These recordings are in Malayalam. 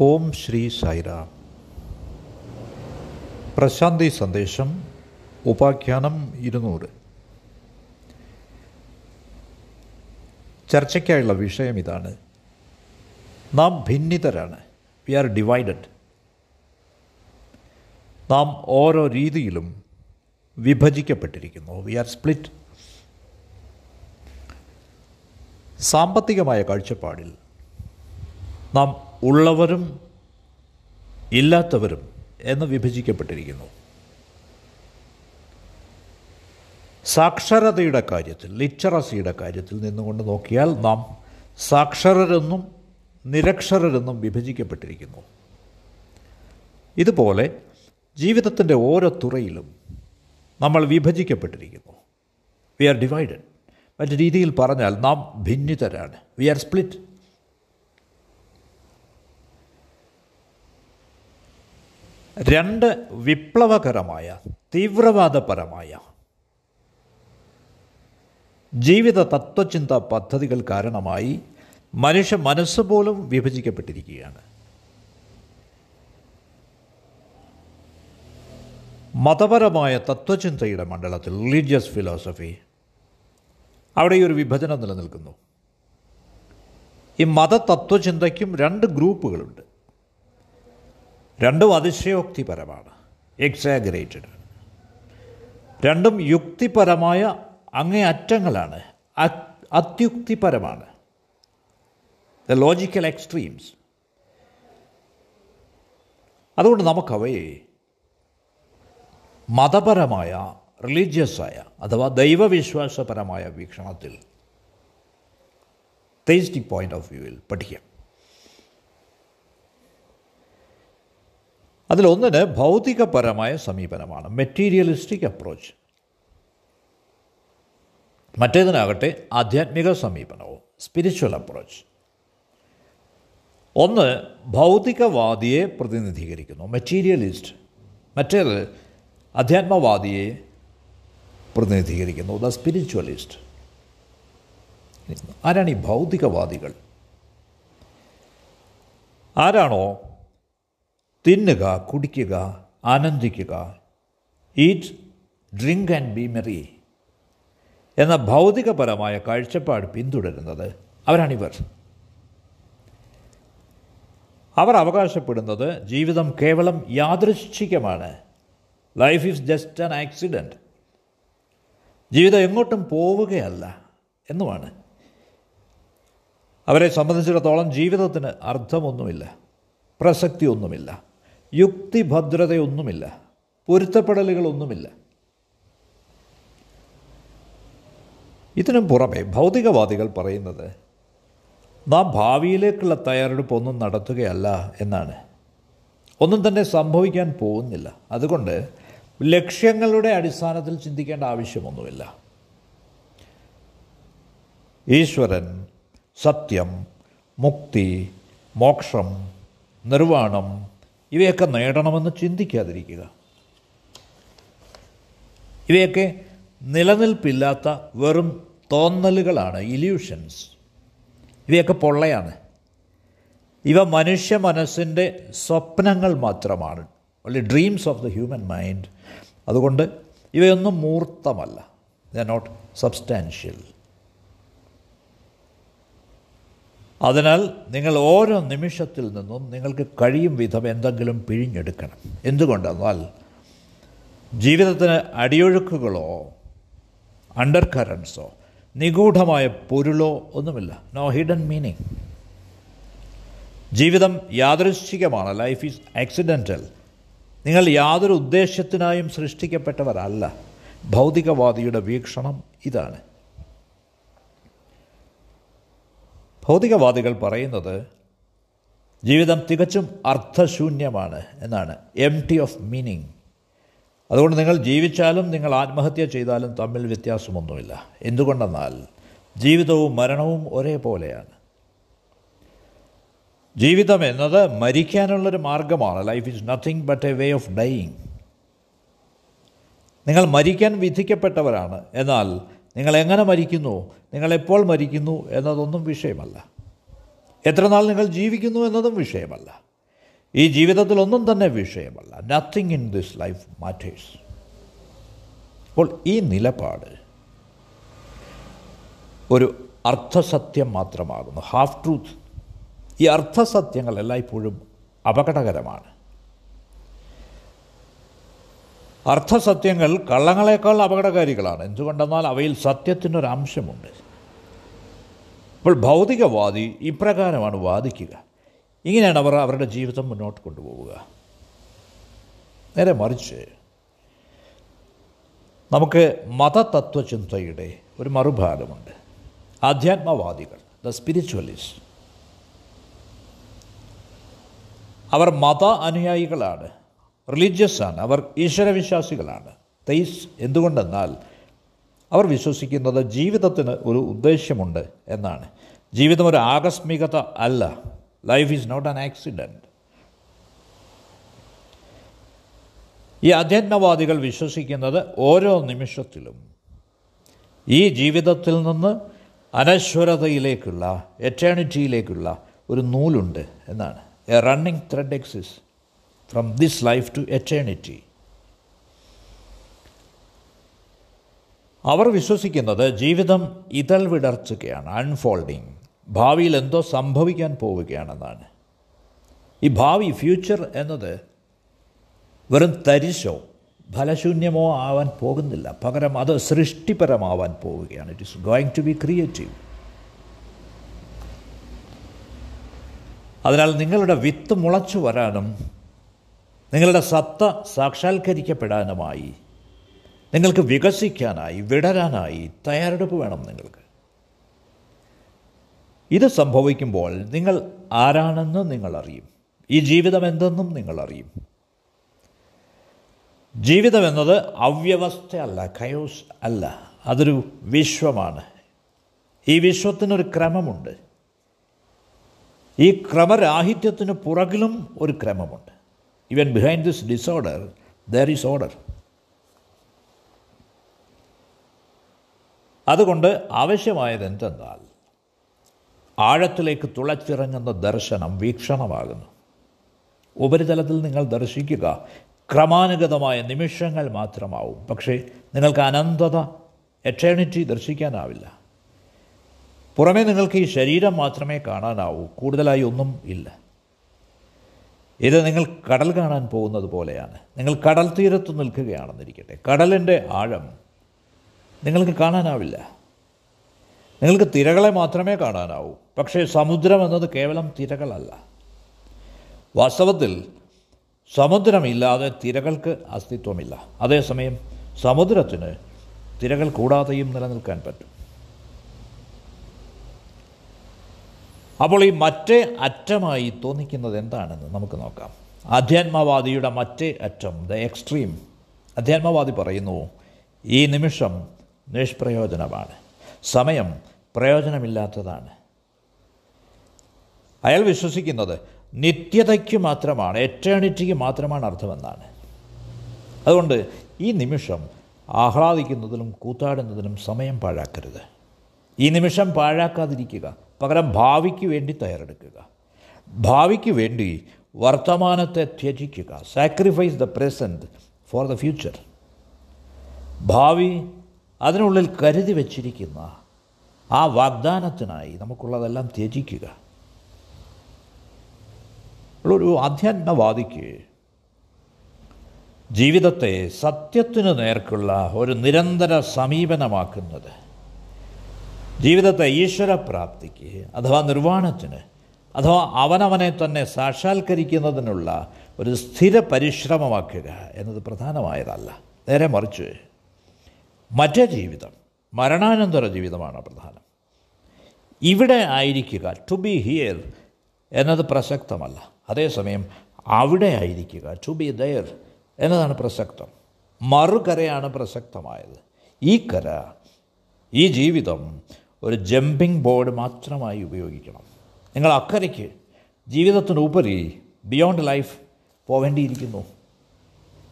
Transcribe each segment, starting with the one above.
ഓം ശ്രീ സായിറാം പ്രശാന്തി സന്ദേശം ഉപാഖ്യാനം ഇരുന്നൂറ്. ചർച്ചയ്ക്കായുള്ള വിഷയം ഇതാണ്. നാം ഭിന്നിതരാണ്. V R divided. നാം ഓരോ രീതിയിലും വിഭജിക്കപ്പെട്ടിരിക്കുന്നു. V R split. സാമ്പത്തികമായ കാഴ്ചപ്പാടിൽ നാം ഉള്ളവരും ഇല്ലാത്തവരും എന്ന് വിഭജിക്കപ്പെട്ടിരിക്കുന്നു. സാക്ഷരതയുടെ കാര്യത്തിൽ ലിറ്ററസിയുടെ കാര്യത്തിൽ നിന്നുകൊണ്ട് നോക്കിയാൽ നാം സാക്ഷരരെന്നും നിരക്ഷരരെന്നും വിഭജിക്കപ്പെട്ടിരിക്കുന്നു. ഇതുപോലെ ജീവിതത്തിന്റെ ഓരോ തുറയിലും നമ്മൾ വിഭജിക്കപ്പെട്ടിരിക്കുന്നു. വി ആർ ഡിവൈഡഡ് മറ്റു രീതിയിൽ പറഞ്ഞാൽ നാം ഭിന്നിതരാണ്. വി ആർ സ്പ്ലിറ്റ് രണ്ട് വിപ്ലവകരമായ തീവ്രവാദപരമായ ജീവിത തത്വചിന്ത പദ്ധതികൾ കാരണമായി മനുഷ്യ മനസ്സ് പോലും വിഭജിക്കപ്പെട്ടിരിക്കുകയാണ്. മതപരമായ തത്വചിന്തയുടെ മണ്ഡലത്തിൽ റിലീജിയസ് ഫിലോസഫി അവിടെ ഈ ഒരു വിഭജനം നിലനിൽക്കുന്നു. ഈ മതതത്വചിന്തയ്ക്കും രണ്ട് ഗ്രൂപ്പുകളുണ്ട്. രണ്ടും അതിശയോക്തിപരമാണ് എക്സാഗറേറ്റഡ് രണ്ടും യുക്തിപരമായ അങ്ങേ അറ്റങ്ങളാണ് അത്യുക്തിപരമാണ്. ദ ലോജിക്കൽ എക്സ്ട്രീംസ് അതുകൊണ്ട് നമുക്കവയെ മതപരമായ റിലീജിയസായ അഥവാ ദൈവവിശ്വാസപരമായ വീക്ഷണത്തിൽ തേസ്റ്റിക് പോയിന്റ് ഓഫ് വ്യൂവിൽ പഠിക്കാം. അതിലൊന്നിന് ഭൗതികപരമായ സമീപനമാണ് മെറ്റീരിയലിസ്റ്റിക് അപ്രോച്ച് മറ്റേതിനാകട്ടെ ആധ്യാത്മിക സമീപനവും സ്പിരിച്വൽ അപ്രോച്ച് ഒന്ന് ഭൗതികവാദിയെ പ്രതിനിധീകരിക്കുന്നു മെറ്റീരിയലിസ്റ്റ് മറ്റേത് അധ്യാത്മവാദിയെ പ്രതിനിധീകരിക്കുന്നു ദ സ്പിരിച്വലിസ്റ്റ് ആരാണ് ഈ ഭൗതികവാദികൾ? ആരാണോ തിന്നുക കുടിക്കുക ആനന്ദിക്കുക. Eat drink and be merry എന്ന ഭൗതികപരമായ കാഴ്ചപ്പാട് പിന്തുടരുന്നത് അവരാണിവർ. അവർ അവകാശപ്പെടുന്നത് ജീവിതം കേവലം യാദൃശ്ചികമാണ്. Life is just an accident ജീവിതം എങ്ങോട്ടും പോവുകയല്ല എന്നുമാണ്. അവരെ സംബന്ധിച്ചിടത്തോളം ജീവിതത്തിന് അർത്ഥമൊന്നുമില്ല പ്രസക്തിയൊന്നുമില്ല. യുക്തിഭദ്രതയൊന്നുമില്ല. പൊരുത്തപ്പെടലുകളൊന്നുമില്ല. ഇതിനും പുറമെ ഭൗതികവാദികൾ പറയുന്നത് നാം ഭാവിയിലേക്കുള്ള തയ്യാറെടുപ്പ് ഒന്നും നടത്തുകയല്ല എന്നാണ്. ഒന്നും തന്നെ സംഭവിക്കാൻ പോകുന്നില്ല. അതുകൊണ്ട് ലക്ഷ്യങ്ങളുടെ അടിസ്ഥാനത്തിൽ ചിന്തിക്കേണ്ട ആവശ്യമൊന്നുമില്ല. ഈശ്വരൻ സത്യം മുക്തി മോക്ഷം നിർവാണം ഇവയൊക്കെ നേടണമെന്ന് ചിന്തിക്കാതിരിക്കുക. ഇവയൊക്കെ നിലനിൽപ്പില്ലാത്ത വെറും തോന്നലുകളാണ് ഇല്യൂഷൻസ് ഇവയൊക്കെ പൊള്ളയാണ്. ഇവ മനുഷ്യ മനസ്സിന്റെ സ്വപ്നങ്ങൾ മാത്രമാണ് only dreams of the human mind അതുകൊണ്ട് ഇവയൊന്നും മൂർത്തമല്ല ദ നോട്ട് സബ്സ്റ്റാൻഷ്യൽ അതിനാൽ നിങ്ങൾ ഓരോ നിമിഷത്തിൽ നിന്നും നിങ്ങൾക്ക് കഴിയും വിധം എന്തെങ്കിലും പിഴിഞ്ഞെടുക്കണം. എന്തുകൊണ്ടെന്നാൽ ജീവിതത്തിന് അടിയൊഴുക്കുകളോ അണ്ടർ കറൻസോ നിഗൂഢമായ പൊരുളോ ഒന്നുമില്ല. നോ ഹിഡൻ മീനിങ് ജീവിതം യാദൃശ്ചികമാണ്. ലൈഫ് ഈസ് ആക്സിഡന്റൽ നിങ്ങൾ യാതൊരു ഉദ്ദേശ്യത്തിനായും സൃഷ്ടിക്കപ്പെട്ടവരല്ല. ഭൗതികവാദിയുടെ വീക്ഷണം ഇതാണ്. ഭൗതികവാദികൾ പറയുന്നത് ജീവിതം തികച്ചും അർത്ഥശൂന്യമാണ് എന്നാണ്. എം ടി ഓഫ് മീനിങ് അതുകൊണ്ട് നിങ്ങൾ ജീവിച്ചാലും നിങ്ങൾ ആത്മഹത്യ ചെയ്താലും തമ്മിൽ വ്യത്യാസമൊന്നുമില്ല. എന്തുകൊണ്ടെന്നാൽ ജീവിതവും മരണവും ഒരേപോലെയാണ്. ജീവിതം എന്നത് മരിക്കാനുള്ളൊരു മാർഗമാണ്. Life is nothing but a way of dying നിങ്ങൾ മരിക്കാൻ വിധിക്കപ്പെട്ടവരാണ്. എന്നാൽ നിങ്ങൾ എങ്ങനെ മരിക്കുന്നു? നിങ്ങൾ എപ്പോൾ മരിക്കുന്നു എന്നതൊന്നും വിഷയമല്ല. എത്ര നാൾ നിങ്ങൾ ജീവിക്കുന്നു എന്നതും വിഷയമല്ല. ഈ ജീവിതത്തിൽ ഒന്നും തന്നെ വിഷയമല്ല. Nothing in this life matters അപ്പോൾ ഈ നിലപാട് ഒരു അർത്ഥസത്യം മാത്രമാകുന്നു. ഹാഫ് ട്രൂത്ത് ഈ അർത്ഥസത്യങ്ങൾ എല്ലായ്പ്പോഴും അപകടകരമാണ്. അർത്ഥസത്യങ്ങൾ കള്ളങ്ങളെക്കാൾ അപകടകാരികളാണ്. എന്തുകൊണ്ടെന്നാൽ അവയിൽ സത്യത്തിനൊരു അംശമുണ്ട് അപ്പോൾ ഭൗതികവാദി ഇപ്രകാരമാണ് വാദിക്കുക. ഇങ്ങനെയാണ് അവർ അവരുടെ ജീവിതം മുന്നോട്ട് കൊണ്ടുപോവുക. നേരെ മറിച്ച് നമുക്ക് മതതത്വചിന്തയുടെ ഒരു മറുഭാഗമുണ്ട്. ആധ്യാത്മവാദികൾ ദ സ്പിരിച്വലിസ്റ്റ്. അവർ മത അനുയായികളാണ്. റിലീജിയസ് ആണ്. അവർ ഈശ്വരവിശ്വാസികളാണ്. തെയ്സ് എന്തുകൊണ്ടെന്നാൽ അവർ വിശ്വസിക്കുന്നത് ജീവിതത്തിന് ഒരു ഉദ്ദേശ്യമുണ്ട് എന്നാണ്. ജീവിതം ഒരു ആകസ്മികത അല്ല. Life is not an accident ഈ അധ്യാത്മവാദികൾ വിശ്വസിക്കുന്നത് ഓരോ നിമിഷത്തിലും. ഈ ജീവിതത്തിൽ നിന്ന് അനശ്വരതയിലേക്കുള്ള എറ്റേണിറ്റിയിലേക്കുള്ള ഒരു നൂലുണ്ട് എന്നാണ്. A running thread exists from this life to eternity. അവർ വിശ്വസിക്കുന്നത് ജീവിതം ഇതൽ വിടർച്ചുകയാണ് അൺഫോൾഡിങ് ഭാവിയിൽ എന്തോ സംഭവിക്കാൻ പോവുകയാണെന്നാണ്. ഈ ഭാവി ഫ്യൂച്ചർ എന്നത് വെറും തരിശോ ഫലശൂന്യമോ ആവാൻ പോകുന്നില്ല. പകരം അത് സൃഷ്ടിപരമാവാൻ പോവുകയാണ്. It is going to be creative അതിനാൽ നിങ്ങളുടെ വിത്ത് മുളച്ചു വരാനും നിങ്ങളുടെ സത്ത സാക്ഷാത്കരിക്കപ്പെടാനുമായി നിങ്ങൾക്ക് വികസിക്കാനായി വിടരാനായി തയ്യാറെടുപ്പ് വേണം നിങ്ങൾക്ക്. ഇത് സംഭവിക്കുമ്പോൾ നിങ്ങൾ ആരാണെന്ന് നിങ്ങളറിയും. ഈ ജീവിതം എന്തെന്നും നിങ്ങളറിയും. ജീവിതം എന്നത് അവ്യവസ്ഥയല്ല കയോസ് അല്ല അതൊരു വിശ്വമാണ്. ഈ വിശ്വത്തിനൊരു ക്രമമുണ്ട്. ഈ ക്രമരാഹിത്യത്തിന് പുറകിലും ഒരു ക്രമമുണ്ട്. Even behind this disorder there is order അതുകൊണ്ട് ആവശ്യമായത് എന്തെന്നാൽ ആഴത്തിലേക്ക് തുളച്ചിറങ്ങുന്ന ദർശനം വീക്ഷണമാകുന്നു. ഉപരിതലത്തിൽ നിങ്ങൾ ദർശിക്കുക. ക്രമാനുഗതമായ നിമിഷങ്ങൾ മാത്രമാവും. പക്ഷേ നിങ്ങൾക്ക് അനന്തത എറ്റേണിറ്റി ദർശിക്കാനാവില്ല. പുറമേ നിങ്ങൾക്ക് ഈ ശരീരം മാത്രമേ കാണാനാവൂ. കൂടുതലായി ഒന്നും ഇല്ല. ഇത് നിങ്ങൾ കടൽ കാണാൻ പോകുന്നത് പോലെയാണ്. നിങ്ങൾ കടൽ തീരത്ത് നിൽക്കുകയാണെന്നിരിക്കട്ടെ. കടലിന്റെ ആഴം നിങ്ങൾക്ക് കാണാനാവില്ല. നിങ്ങൾക്ക് തിരകളെ മാത്രമേ കാണാനാവൂ. പക്ഷേ സമുദ്രം എന്നത് കേവലം തിരകളല്ല. വാസ്തവത്തിൽ സമുദ്രമില്ലാതെ തിരകൾക്ക് അസ്തിത്വമില്ല. അതേസമയം സമുദ്രത്തിന് തിരകൾ കൂടാതെയും നിലനിൽക്കാൻ പറ്റും. അപ്പോൾ ഈ മറ്റേ അറ്റമായി തോന്നിക്കുന്നത് എന്താണെന്ന് നമുക്ക് നോക്കാം. ആധ്യാത്മവാദിയുടെ മറ്റേ അറ്റം ദ എക്സ്ട്രീം. അധ്യാത്മവാദി പറയുന്നു ഈ നിമിഷം നിഷ്പ്രയോജനമാണ്. സമയം പ്രയോജനമില്ലാത്തതാണ്. അയാൾ വിശ്വസിക്കുന്നത് നിത്യതയ്ക്ക് മാത്രമാണ് എറ്റേണിറ്റിക്ക് മാത്രമാണ് അർത്ഥമെന്നാണ്. അതുകൊണ്ട് ഈ നിമിഷം ആഹ്ലാദിക്കുന്നതിലും കൂത്താടുന്നതിലും സമയം പാഴാക്കരുത്. ഈ നിമിഷം പാഴാക്കാതിരിക്കുക പകരം ഭാവിക്ക് വേണ്ടി തയ്യാറെടുക്കുക. ഭാവിക്ക് വേണ്ടി വർത്തമാനത്തെ ത്യജിക്കുക. Sacrifice the present for the future ഭാവി അതിനുള്ളിൽ കരുതി വച്ചിരിക്കുന്ന ആ വാഗ്ദാനത്തിനായി നമുക്കുള്ളതെല്ലാം ത്യജിക്കുക. ഒരു ആധ്യാത്മവാദിക്ക് ജീവിതത്തെ സത്യത്തിനു നേർക്കുള്ള ഒരു നിരന്തര സമീപനമാക്കുന്നത് ജീവിതത്തെ ഈശ്വരപ്രാപ്തിക്ക് അഥവാ നിർവാണത്തിന് അഥവാ അവനവനെ തന്നെ സാക്ഷാത്കരിക്കുന്നതിനുള്ള ഒരു സ്ഥിര പരിശ്രമമാക്കുക എന്നത് പ്രധാനമായതല്ല. നേരെ മറിച്ച് മറ്റേ ജീവിതം മരണാനന്തര ജീവിതമാണ് പ്രധാനം. ഇവിടെ ആയിരിക്കുക ടു ബി ഹിയർ എന്നത് പ്രസക്തമല്ല. അതേസമയം അവിടെ ആയിരിക്കുക ടു ബി ദയർ എന്നതാണ് പ്രസക്തം. മറുകരയാണ് പ്രസക്തമായത്. ഈ കര ഈ ജീവിതം ഒരു ജമ്പിംഗ് ബോർഡ് മാത്രമായി ഉപയോഗിക്കണം. നിങ്ങൾ അക്കരയ്ക്ക് ജീവിതത്തിനുപരി ബിയോണ്ട് ലൈഫ് പോവേണ്ടിയിരിക്കുന്നു.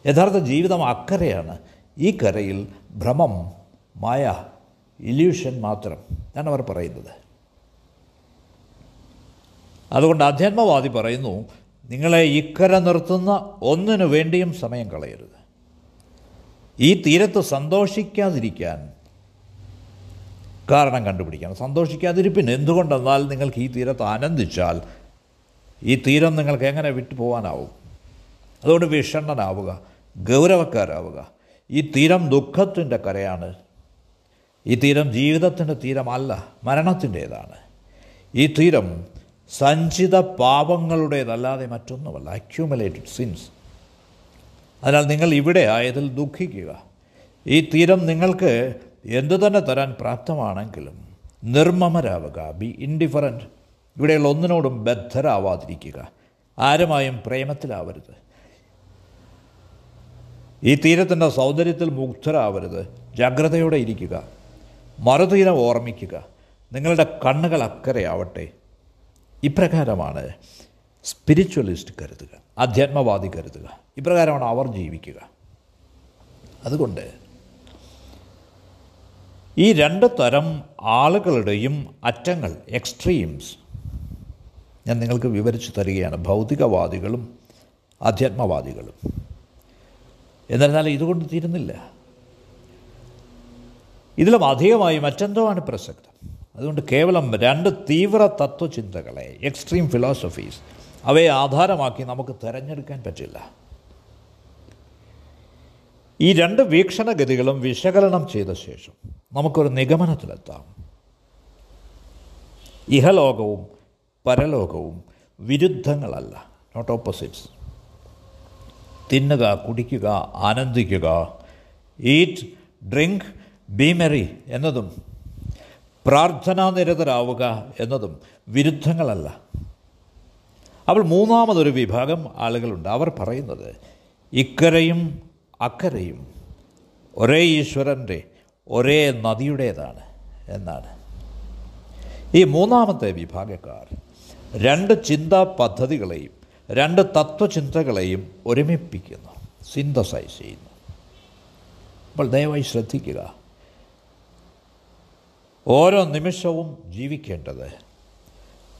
യഥാർത്ഥ ജീവിതം അക്കരയാണ്. ഈ കരയിൽ ഭ്രമം മായ ഇല്യൂഷൻ മാത്രം എന്നാണ് അവർ പറയുന്നത്. അതുകൊണ്ട് അധ്യാത്മവാദി പറയുന്നു നിങ്ങളെ ഇക്കര നിർത്തുന്ന ഒന്നിനു വേണ്ടിയും സമയം കളയരുത്. ഈ തീരത്ത് സന്തോഷിക്കാതിരിക്കാൻ കാരണം കണ്ടുപിടിക്കണം. സന്തോഷിക്കാതിരിപ്പിന് എന്തുകൊണ്ടെന്നാൽ നിങ്ങൾക്ക് ഈ തീരത്ത് ആനന്ദിച്ചാൽ ഈ തീരം നിങ്ങൾക്ക് എങ്ങനെ വിട്ടു പോകാനാവും അതുകൊണ്ട് വിഷണ്ണനാവുക ഗൗരവക്കാരാവുക. ഈ തീരം ദുഃഖത്തിന്റെ കരയാണ്. ഈ തീരം ജീവിതത്തിന്റെ തീരമല്ല മരണത്തിന്റേതാണ്. ഈ തീരം സഞ്ചിത പാപങ്ങളുടേതല്ലാതെ മറ്റൊന്നുമല്ല അക്യൂമുലേറ്റഡ് സിൻസ് അതിനാൽ നിങ്ങൾ ഇവിടെ ആയതിൽ ദുഃഖിക്കുക. ഈ തീരം നിങ്ങൾക്ക് എന്തു തന്നെ തരാൻ പ്രാപ്തമാണെങ്കിലും നിർമ്മമരാവുക ബി ഇൻഡിഫറന്റ് ഇവിടെയുള്ള ഒന്നിനോടും ബദ്ധരാവാതിരിക്കുക. ആരുമായും പ്രേമത്തിലാവരുത്. ഈ തീരത്തിന്റെ സൗന്ദര്യത്തിൽ മുഗ്ധരാവരുത്. ജാഗ്രതയോടെ ഇരിക്കുക. മറുതീരം ഓർമ്മിക്കുക. നിങ്ങളുടെ കണ്ണുകൾ അക്കരയാവട്ടെ. ഇപ്രകാരമാണ് സ്പിരിച്വലിസ്റ്റ് കരുതുക. അധ്യാത്മവാദി കരുതുക. ഇപ്രകാരമാണ് അവർ ജീവിക്കുക. അതുകൊണ്ട് ഈ രണ്ട് തരം ആളുകളുടെയും അറ്റങ്ങൾ എക്സ്ട്രീംസ് ഞാൻ നിങ്ങൾക്ക് വിവരിച്ചു തരികയാണ്. ഭൗതികവാദികളും അധ്യാത്മവാദികളും. എന്നിരുന്നാൽ ഇതുകൊണ്ട് തീരുന്നില്ല. ഇതിലും അധികമായി മറ്റെന്തോ ആണ് പ്രസക്തം. അതുകൊണ്ട് കേവലം രണ്ട് തീവ്ര തത്വചിന്തകളെ എക്സ്ട്രീം ഫിലോസഫീസ് അവയെ ആധാരമാക്കി നമുക്ക് തിരഞ്ഞെടുക്കാൻ പറ്റില്ല. ഈ രണ്ട് വീക്ഷണഗതികളും വിശകലനം ചെയ്ത ശേഷം നമുക്കൊരു നിഗമനത്തിലെത്താം. ഇഹലോകവും പരലോകവും വിരുദ്ധങ്ങളല്ല. നോട്ട് ഓപ്പോസിറ്റ്സ് തിന്നുക കുടിക്കുക ആനന്ദിക്കുക. ഈറ്റ് ഡ്രിങ്ക് ബീമെറി എന്നതും പ്രാർത്ഥനാനിരതരാവുക എന്നതും വിരുദ്ധങ്ങളല്ല. അപ്പോൾ മൂന്നാമതൊരു വിഭാഗം ആളുകളുണ്ട്. അവർ പറയുന്നത് ഇക്കരയും അക്കരയും ഒരേ ഈശ്വരന്റെ ഒരേ നദിയുടേതാണ് എന്നാണ്. ഈ മൂന്നാമത്തെ വിഭാഗക്കാർ രണ്ട് ചിന്താ പദ്ധതികളെയും രണ്ട് തത്വചിന്തകളെയും ഒരുമിപ്പിക്കുന്നു സിന്തസൈസ് ചെയ്യുന്നു. അപ്പോൾ ദയവായി ശ്രദ്ധിക്കുക. ഓരോ നിമിഷവും ജീവിക്കേണ്ടത്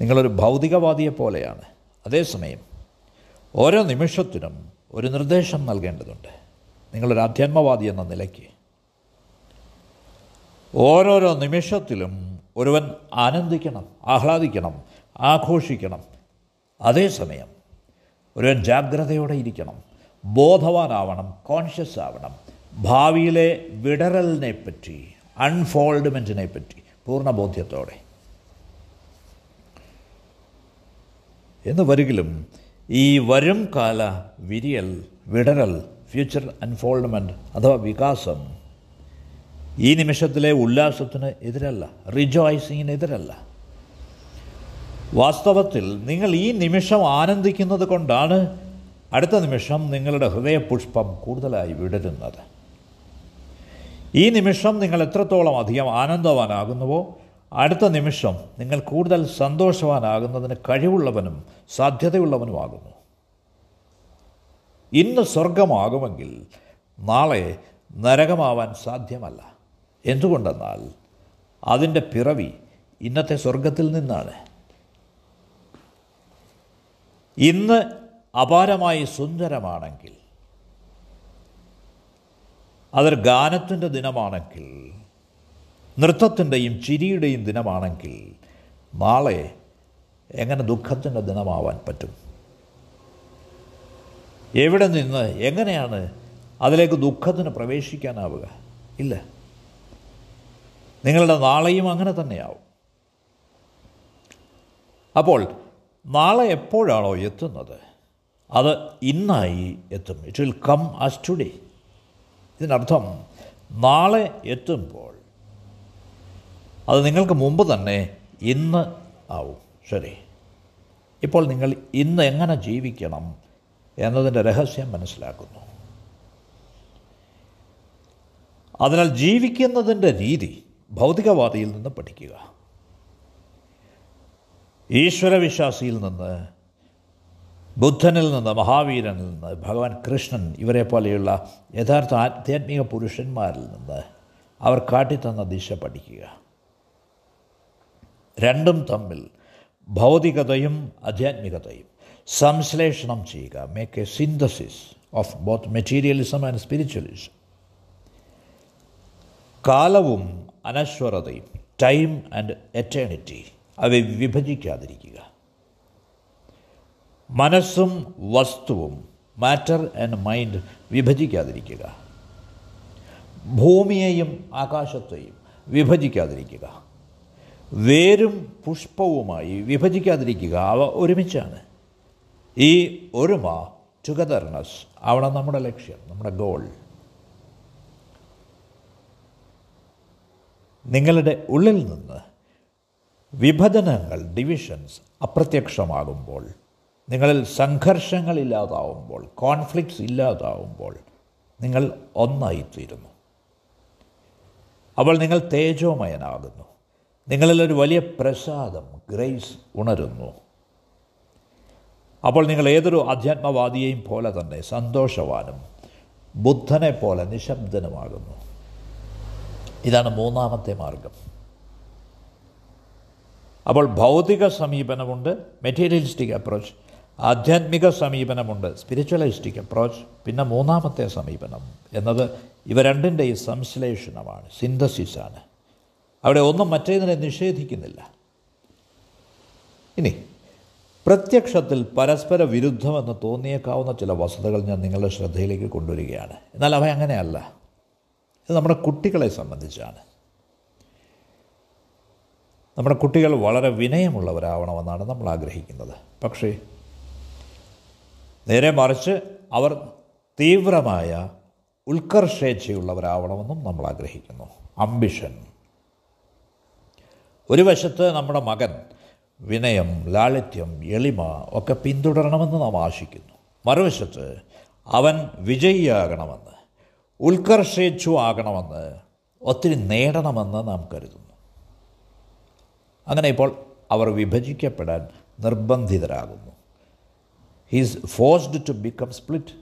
നിങ്ങളൊരു ഭൗതികവാദിയെ പോലെയാണ്. അതേസമയം ഓരോ നിമിഷത്തിനും ഒരു നിർദ്ദേശം നൽകേണ്ടതുണ്ട്. നിങ്ങളൊരു അധ്യാത്മവാദി എന്ന നിലയ്ക്ക്. ഓരോരോ നിമിഷത്തിലും ഒരുവൻ ആനന്ദിക്കണം ആഹ്ലാദിക്കണം ആഘോഷിക്കണം. അതേസമയം ഒരുവൻ ജാഗ്രതയോടെ ഇരിക്കണം ബോധവാനാവണം കോൺഷ്യസ് ആവണം. ഭാവിയിലെ വിടരലിനെ പറ്റി അൺഫോൾഡ്മെന്റിനെ പറ്റി പൂർണ ബോധ്യത്തോടെ. എന്ന് വരികിലും ഈ വരും കാല വിരിയൽ വിടരൽ ഫ്യൂച്ചർ അൺഫോൾഡ്മെന്റ് അഥവാ വികാസം ഈ നിമിഷത്തിലെ ഉല്ലാസത്തിന് എതിരല്ല റിജോയ്സിങ്ങിന് എതിരല്ല വാസ്തവത്തിൽ നിങ്ങൾ ഈ നിമിഷം ആനന്ദിക്കുന്നത് കൊണ്ടാണ് അടുത്ത നിമിഷം നിങ്ങളുടെ ഹൃദയപുഷ്പം കൂടുതലായി വിടരുന്നത്. ഈ നിമിഷം നിങ്ങൾ എത്രത്തോളം അധികം ആനന്ദവാനാകുന്നുവോ അടുത്ത നിമിഷം നിങ്ങൾ കൂടുതൽ സന്തോഷവാനാകുന്നതിന് കഴിവുള്ളവനും സാധ്യതയുള്ളവനുമാകുന്നു. ഇന്ന് സ്വർഗമാകുമെങ്കിൽ നാളെ നരകമാവാൻ സാധ്യമല്ല. എന്തുകൊണ്ടെന്നാൽ അതിന്റെ പിറവി ഇന്നത്തെ സ്വർഗത്തിൽ നിന്നാണ്. ഇന്ന് അപാരമായി സുന്ദരമാണെങ്കിൽ അതൊരു ഗാനത്തിന്റെ ദിനമാണെങ്കിൽ നൃത്തത്തിന്റെയും ചിരിയുടെയും ദിനമാണെങ്കിൽ നാളെ എങ്ങനെ ദുഃഖത്തിന്റെ ദിനമാവാൻ പറ്റും? എവിടെ നിന്ന് എങ്ങനെയാണ് അതിലേക്ക് ദുഃഖത്തിന് പ്രവേശിക്കാനാവുക? ഇല്ല. നിങ്ങളുടെ നാളെയും അങ്ങനെ തന്നെയാവും. അപ്പോൾ നാളെ എപ്പോഴാണോ എത്തുന്നത്? അത് ഇന്നായി എത്തും. It will come as today ഇതിനർത്ഥം നാളെ എത്തുമ്പോൾ അത് നിങ്ങൾക്ക് മുമ്പ് തന്നെ ഇന്ന് ആവും. ശരി. ഇപ്പോൾ നിങ്ങൾ ഇന്ന് എങ്ങനെ ജീവിക്കണം? എന്നതിന്റെ രഹസ്യം മനസ്സിലാക്കുന്നു. അതിനാൽ ജീവിക്കുന്നതിന്റെ രീതി ഭൗതികവാദിയിൽ നിന്ന് പഠിക്കുക. ഈശ്വരവിശ്വാസിയിൽ നിന്ന് ബുദ്ധനിൽ നിന്ന് മഹാവീരനിൽ നിന്ന് ഭഗവാൻ കൃഷ്ണൻ ഇവരെ പോലെയുള്ള യഥാർത്ഥ ആധ്യാത്മിക പുരുഷന്മാരിൽ നിന്ന് അവർ കാട്ടിത്തന്ന ദിശ പഠിക്കുക. രണ്ടും തമ്മിൽ ഭൗതികതയും ആധ്യാത്മികതയും സംശ്ലേഷണം ചെയ്യുക. Make a synthesis of both materialism and spiritualism കാലവും അനശ്വരതയും ടൈം ആൻഡ് എറ്റേണിറ്റി അവയെ വിഭജിക്കാതിരിക്കുക. മനസ്സും വസ്തുവും മാറ്റർ ആൻഡ് മൈൻഡ് വിഭജിക്കാതിരിക്കുക. ഭൂമിയെയും ആകാശത്തെയും വിഭജിക്കാതിരിക്കുക. വേരും പുഷ്പവുമായി വിഭജിക്കാതിരിക്കുക. അവ ഒരുമിച്ചാണ്. ഈ ഒരുമ ടുഗദർനെസ് അവിടെ നമ്മുടെ ലക്ഷ്യം നമ്മുടെ ഗോൾ നിങ്ങളുടെ ഉള്ളിൽ നിന്ന് വിഭജനങ്ങൾ ഡിവിഷൻസ് അപ്രത്യക്ഷമാകുമ്പോൾ നിങ്ങളിൽ സംഘർഷങ്ങൾ ഇല്ലാതാവുമ്പോൾ കോൺഫ്ലിക്ട്സ് ഇല്ലാതാവുമ്പോൾ നിങ്ങൾ ഒന്നായിത്തീരുന്നു. അപ്പോൾ നിങ്ങൾ തേജോമയനാകുന്നു. നിങ്ങളിലൊരു വലിയ പ്രസാദം ഗ്രേസ് ഉണരുന്നു. അപ്പോൾ നിങ്ങൾ ഏതൊരു അധ്യാത്മവാദിയെയും പോലെ തന്നെ സന്തോഷവാനും ബുദ്ധനെ പോലെ നിശബ്ദനുമാകുന്നു. ഇതാണ് മൂന്നാമത്തെ മാർഗം. അപ്പോൾ ഭൗതിക സമീപനമുണ്ട് മെറ്റീരിയലിസ്റ്റിക് അപ്രോച്ച്. ആധ്യാത്മിക സമീപനമുണ്ട് സ്പിരിച്വലിസ്റ്റിക് അപ്രോച്ച്. പിന്നെ മൂന്നാമത്തെ സമീപനം എന്നത് ഇവ രണ്ടിന്റെയും സംശ്ലേഷണമാണ് സിന്തസിസാണ്. അവിടെ ഒന്നും മറ്റേതിനെ നിഷേധിക്കുന്നില്ല. ഇനി പ്രത്യക്ഷത്തിൽ പരസ്പര വിരുദ്ധമെന്ന് തോന്നിയേക്കാവുന്ന ചില വസ്തുതകൾ ഞാൻ നിങ്ങളുടെ ശ്രദ്ധയിലേക്ക് കൊണ്ടുവരികയാണ്. എന്നാൽ അവ അങ്ങനെയല്ല. ഇത് നമ്മുടെ കുട്ടികളെ സംബന്ധിച്ചാണ്. നമ്മുടെ കുട്ടികൾ വളരെ വിനയമുള്ളവരാവണമെന്നാണ് നമ്മൾ ആഗ്രഹിക്കുന്നത്. പക്ഷേ നേരെ മറിച്ച് അവർ തീവ്രമായ ഉത്കർഷേച്ഛയുള്ളവരാവണമെന്നും നമ്മൾ ആഗ്രഹിക്കുന്നു. അംബിഷൻ. ഒരു വശത്ത് നമ്മുടെ മകൻ വിനയം ലാളിത്യം എളിമ ഒക്കെ പിന്തുടരണമെന്ന് നാം ആശിക്കുന്നു. മറുവശത്ത് അവൻ വിജയിയാകണമെന്ന് ഉത്കർഷേച്ഛു ആകണമെന്ന് ഒത്തിരി നേടണമെന്ന് നാം കരുതുന്നു. അങ്ങനെ ഇപ്പോൾ അവർ വിഭജിക്കപ്പെടാൻ നിർബന്ധിതരാകുന്നു. He's forced to become split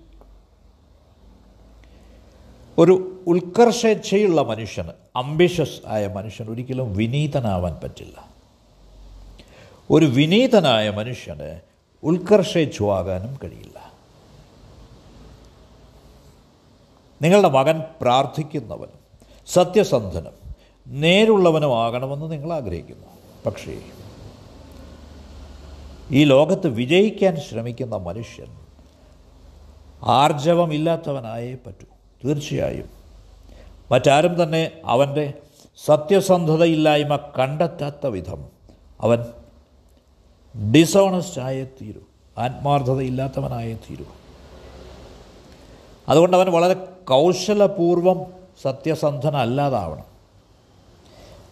ഒരു ഉത്കർഷേച്ഛയുള്ള മനുഷ്യന് അംബിഷ്യസ് ആയ മനുഷ്യൻ ഒരിക്കലും വിനീതനാവാൻ പറ്റില്ല. ഒരു വിനീതനായ മനുഷ്യന് ഉത്കർഷേച്ഛുവാകാനും കഴിയില്ല. നിങ്ങളുടെ മകൻ പ്രാർത്ഥിക്കുന്നവനും സത്യസന്ധനും നേരുള്ളവനും ആകണമെന്ന് നിങ്ങൾ ആഗ്രഹിക്കുന്നു. പക്ഷേ ഈ ലോകത്ത് വിജയിക്കാൻ ശ്രമിക്കുന്ന മനുഷ്യൻ ആർജവമില്ലാത്തവനായേ പറ്റൂ. തീർച്ചയായും. മറ്റാരും തന്നെ അവന്റെ സത്യസന്ധതയില്ലായ്മ കണ്ടെത്താത്ത വിധം അവൻ ഡിസോണസ്റ്റ് ആയേ തീരൂ. ആത്മാർത്ഥതയില്ലാത്തവനായേ തീരൂ. അതുകൊണ്ട് അവൻ വളരെ കൗശലപൂർവം സത്യസന്ധനല്ലാതാവണം.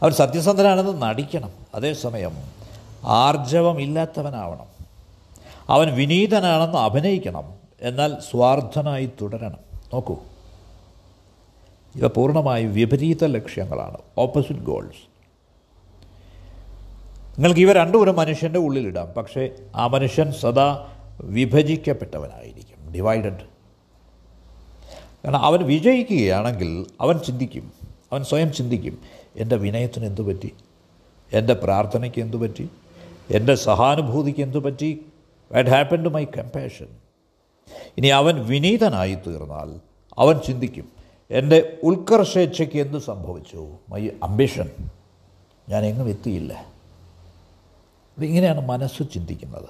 അവൻ സത്യസന്ധനാണെന്ന് നടിക്കണം. അതേസമയം ആർജവമില്ലാത്തവനാവണം. അവൻ വിനീതനാണെന്ന് അഭിനയിക്കണം. എന്നാൽ സ്വാർത്ഥനായി തുടരണം. നോക്കൂ. ഇവ പൂർണമായും വിപരീത ലക്ഷ്യങ്ങളാണ്. ഓപ്പോസിറ്റ് ഗോൾസ് നിങ്ങൾക്ക് ഇവ രണ്ടും ഒരു മനുഷ്യന്റെ ഉള്ളിലിടാം. പക്ഷേ ആ മനുഷ്യൻ സദാ വിഭജിക്കപ്പെട്ടവനായിരിക്കും. ഡിവൈഡഡ് കാരണം അവൻ വിജയിക്കുകയാണെങ്കിൽ അവൻ ചിന്തിക്കും. അവൻ സ്വയം ചിന്തിക്കും എന്റെ വിനയത്തിന് എന്തു പറ്റി? എന്റെ പ്രാർത്ഥനയ്ക്ക് എന്തു പറ്റി? എന്റെ സഹാനുഭൂതിക്ക് എന്തു പറ്റി? What happen to my compassion ഇനി അവൻ വിനീതനായി തീർന്നാൽ അവൻ ചിന്തിക്കും എന്റെ ഉത്കർഷേച്ഛയ്ക്ക് എന്ത് സംഭവിച്ചു? മൈ അംബിഷൻ ഞാൻ എങ്ങും എത്തിയില്ല. ഇങ്ങനെയാണ് മനസ്സ് ചിന്തിക്കുന്നത്.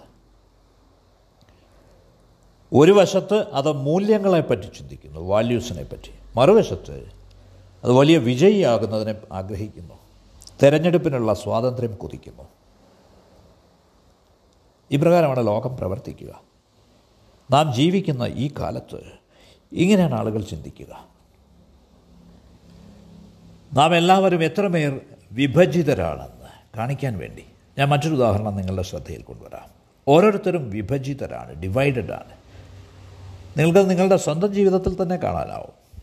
ഒരു വശത്ത് അത് മൂല്യങ്ങളെപ്പറ്റി ചിന്തിക്കുന്നു വാല്യൂസിനെ പറ്റി. മറുവശത്ത് അത് വലിയ വിജയിയാകുന്നതിനെ ആഗ്രഹിക്കുന്നു തിരഞ്ഞെടുപ്പിനുള്ള സ്വാതന്ത്ര്യം കുതിക്കുന്നു ഇപ്രകാരമാണ് ലോകം പ്രവർത്തിക്കുക. നാം ജീവിക്കുന്ന ഈ കാലത്ത് ഇങ്ങനെയാണ് ആളുകൾ ചിന്തിക്കുക. നാം എല്ലാവരും എത്രമേർ വിഭജിതരാണെന്ന് കാണിക്കാൻ വേണ്ടി. ഞാൻ മറ്റൊരു ഉദാഹരണം നിങ്ങളുടെ ശ്രദ്ധയിൽ കൊണ്ടുവരാം. ഓരോരുത്തരും വിഭജിതരാണ് ഡിവൈഡഡ് ആണ് നിങ്ങൾക്ക് നിങ്ങളുടെ സ്വന്തം ജീവിതത്തിൽ തന്നെ കാണാനാവും.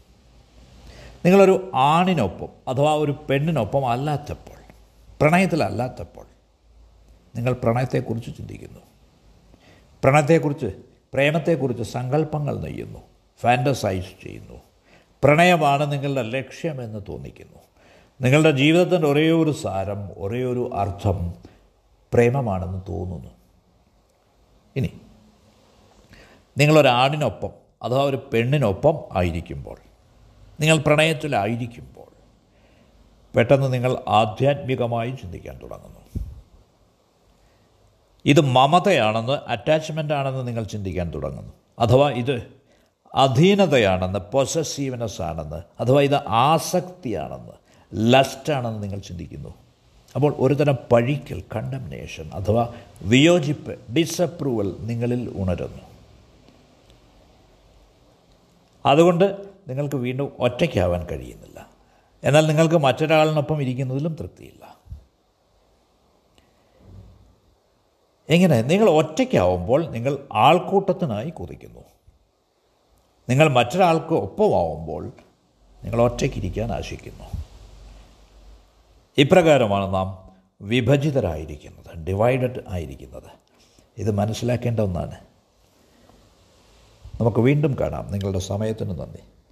നിങ്ങളൊരു ആണിനൊപ്പം അഥവാ ഒരു പെണ്ണിനൊപ്പം അല്ലാത്തപ്പോൾ പ്രണയത്തിലല്ലാത്തപ്പോൾ നിങ്ങൾ പ്രണയത്തെക്കുറിച്ച് ചിന്തിക്കുന്നു. പ്രണയത്തെക്കുറിച്ച് പ്രേമത്തെക്കുറിച്ച് സങ്കല്പങ്ങൾ നെയ്യുന്നു ഫാന്റസൈസ് ചെയ്യുന്നു. പ്രണയമാണ് നിങ്ങളുടെ ലക്ഷ്യമെന്ന് തോന്നിക്കുന്നു. നിങ്ങളുടെ ജീവിതത്തിന്റെ ഒരേ ഒരു സാരം ഒരേ ഒരു അർത്ഥം പ്രേമമാണെന്ന് തോന്നുന്നു. ഇനി നിങ്ങളൊരാണിനൊപ്പം അഥവാ ഒരു പെണ്ണിനൊപ്പം ആയിരിക്കുമ്പോൾ നിങ്ങൾ പ്രണയത്തിലായിരിക്കുമ്പോൾ പെട്ടെന്ന് നിങ്ങൾ ആധ്യാത്മികമായി ചിന്തിക്കാൻ തുടങ്ങുന്നു. ഇത് മമതയാണെന്ന് അറ്റാച്ച്മെന്റ് ആണെന്ന് നിങ്ങൾ ചിന്തിക്കാൻ തുടങ്ങുന്നു. അഥവാ ഇത് അധീനതയാണെന്ന് പൊസസീവ്നെസ് ആണെന്ന് അഥവാ ഇത് ആസക്തിയാണെന്ന് ലസ്റ്റാണെന്ന് നിങ്ങൾ ചിന്തിക്കുന്നു. അപ്പോൾ ഒരുതരം പഴിക്കൽ കണ്ടംനേഷൻ അഥവാ വിയോജിപ്പ് ഡിസപ്രൂവൽ നിങ്ങളിൽ ഉണരുന്നു. അതുകൊണ്ട് നിങ്ങൾക്ക് വീണ്ടും ഒറ്റയ്ക്കാവാൻ കഴിയുന്നില്ല. എന്നാൽ നിങ്ങൾക്ക് മറ്റൊരാളിനൊപ്പം ഇരിക്കുന്നതിലും തൃപ്തിയില്ല. എങ്ങനെ നിങ്ങൾ ഒറ്റയ്ക്കാവുമ്പോൾ നിങ്ങൾ ആൾക്കൂട്ടത്തിനായി കുതിക്കുന്നു. നിങ്ങൾ മറ്റൊരാൾക്ക് ഒപ്പമാവുമ്പോൾ നിങ്ങൾ ഒറ്റയ്ക്കിരിക്കാൻ ആശിക്കുന്നു. ഇപ്രകാരമാണ് നാം വിഭജിതരായിരിക്കുന്നത് ഡിവൈഡഡ് ആയിരിക്കുന്നത്. ഇത് മനസ്സിലാക്കേണ്ട ഒന്നാണ്. നമുക്ക് വീണ്ടും കാണാം. നിങ്ങളുടെ സമയത്തിന് നന്ദി.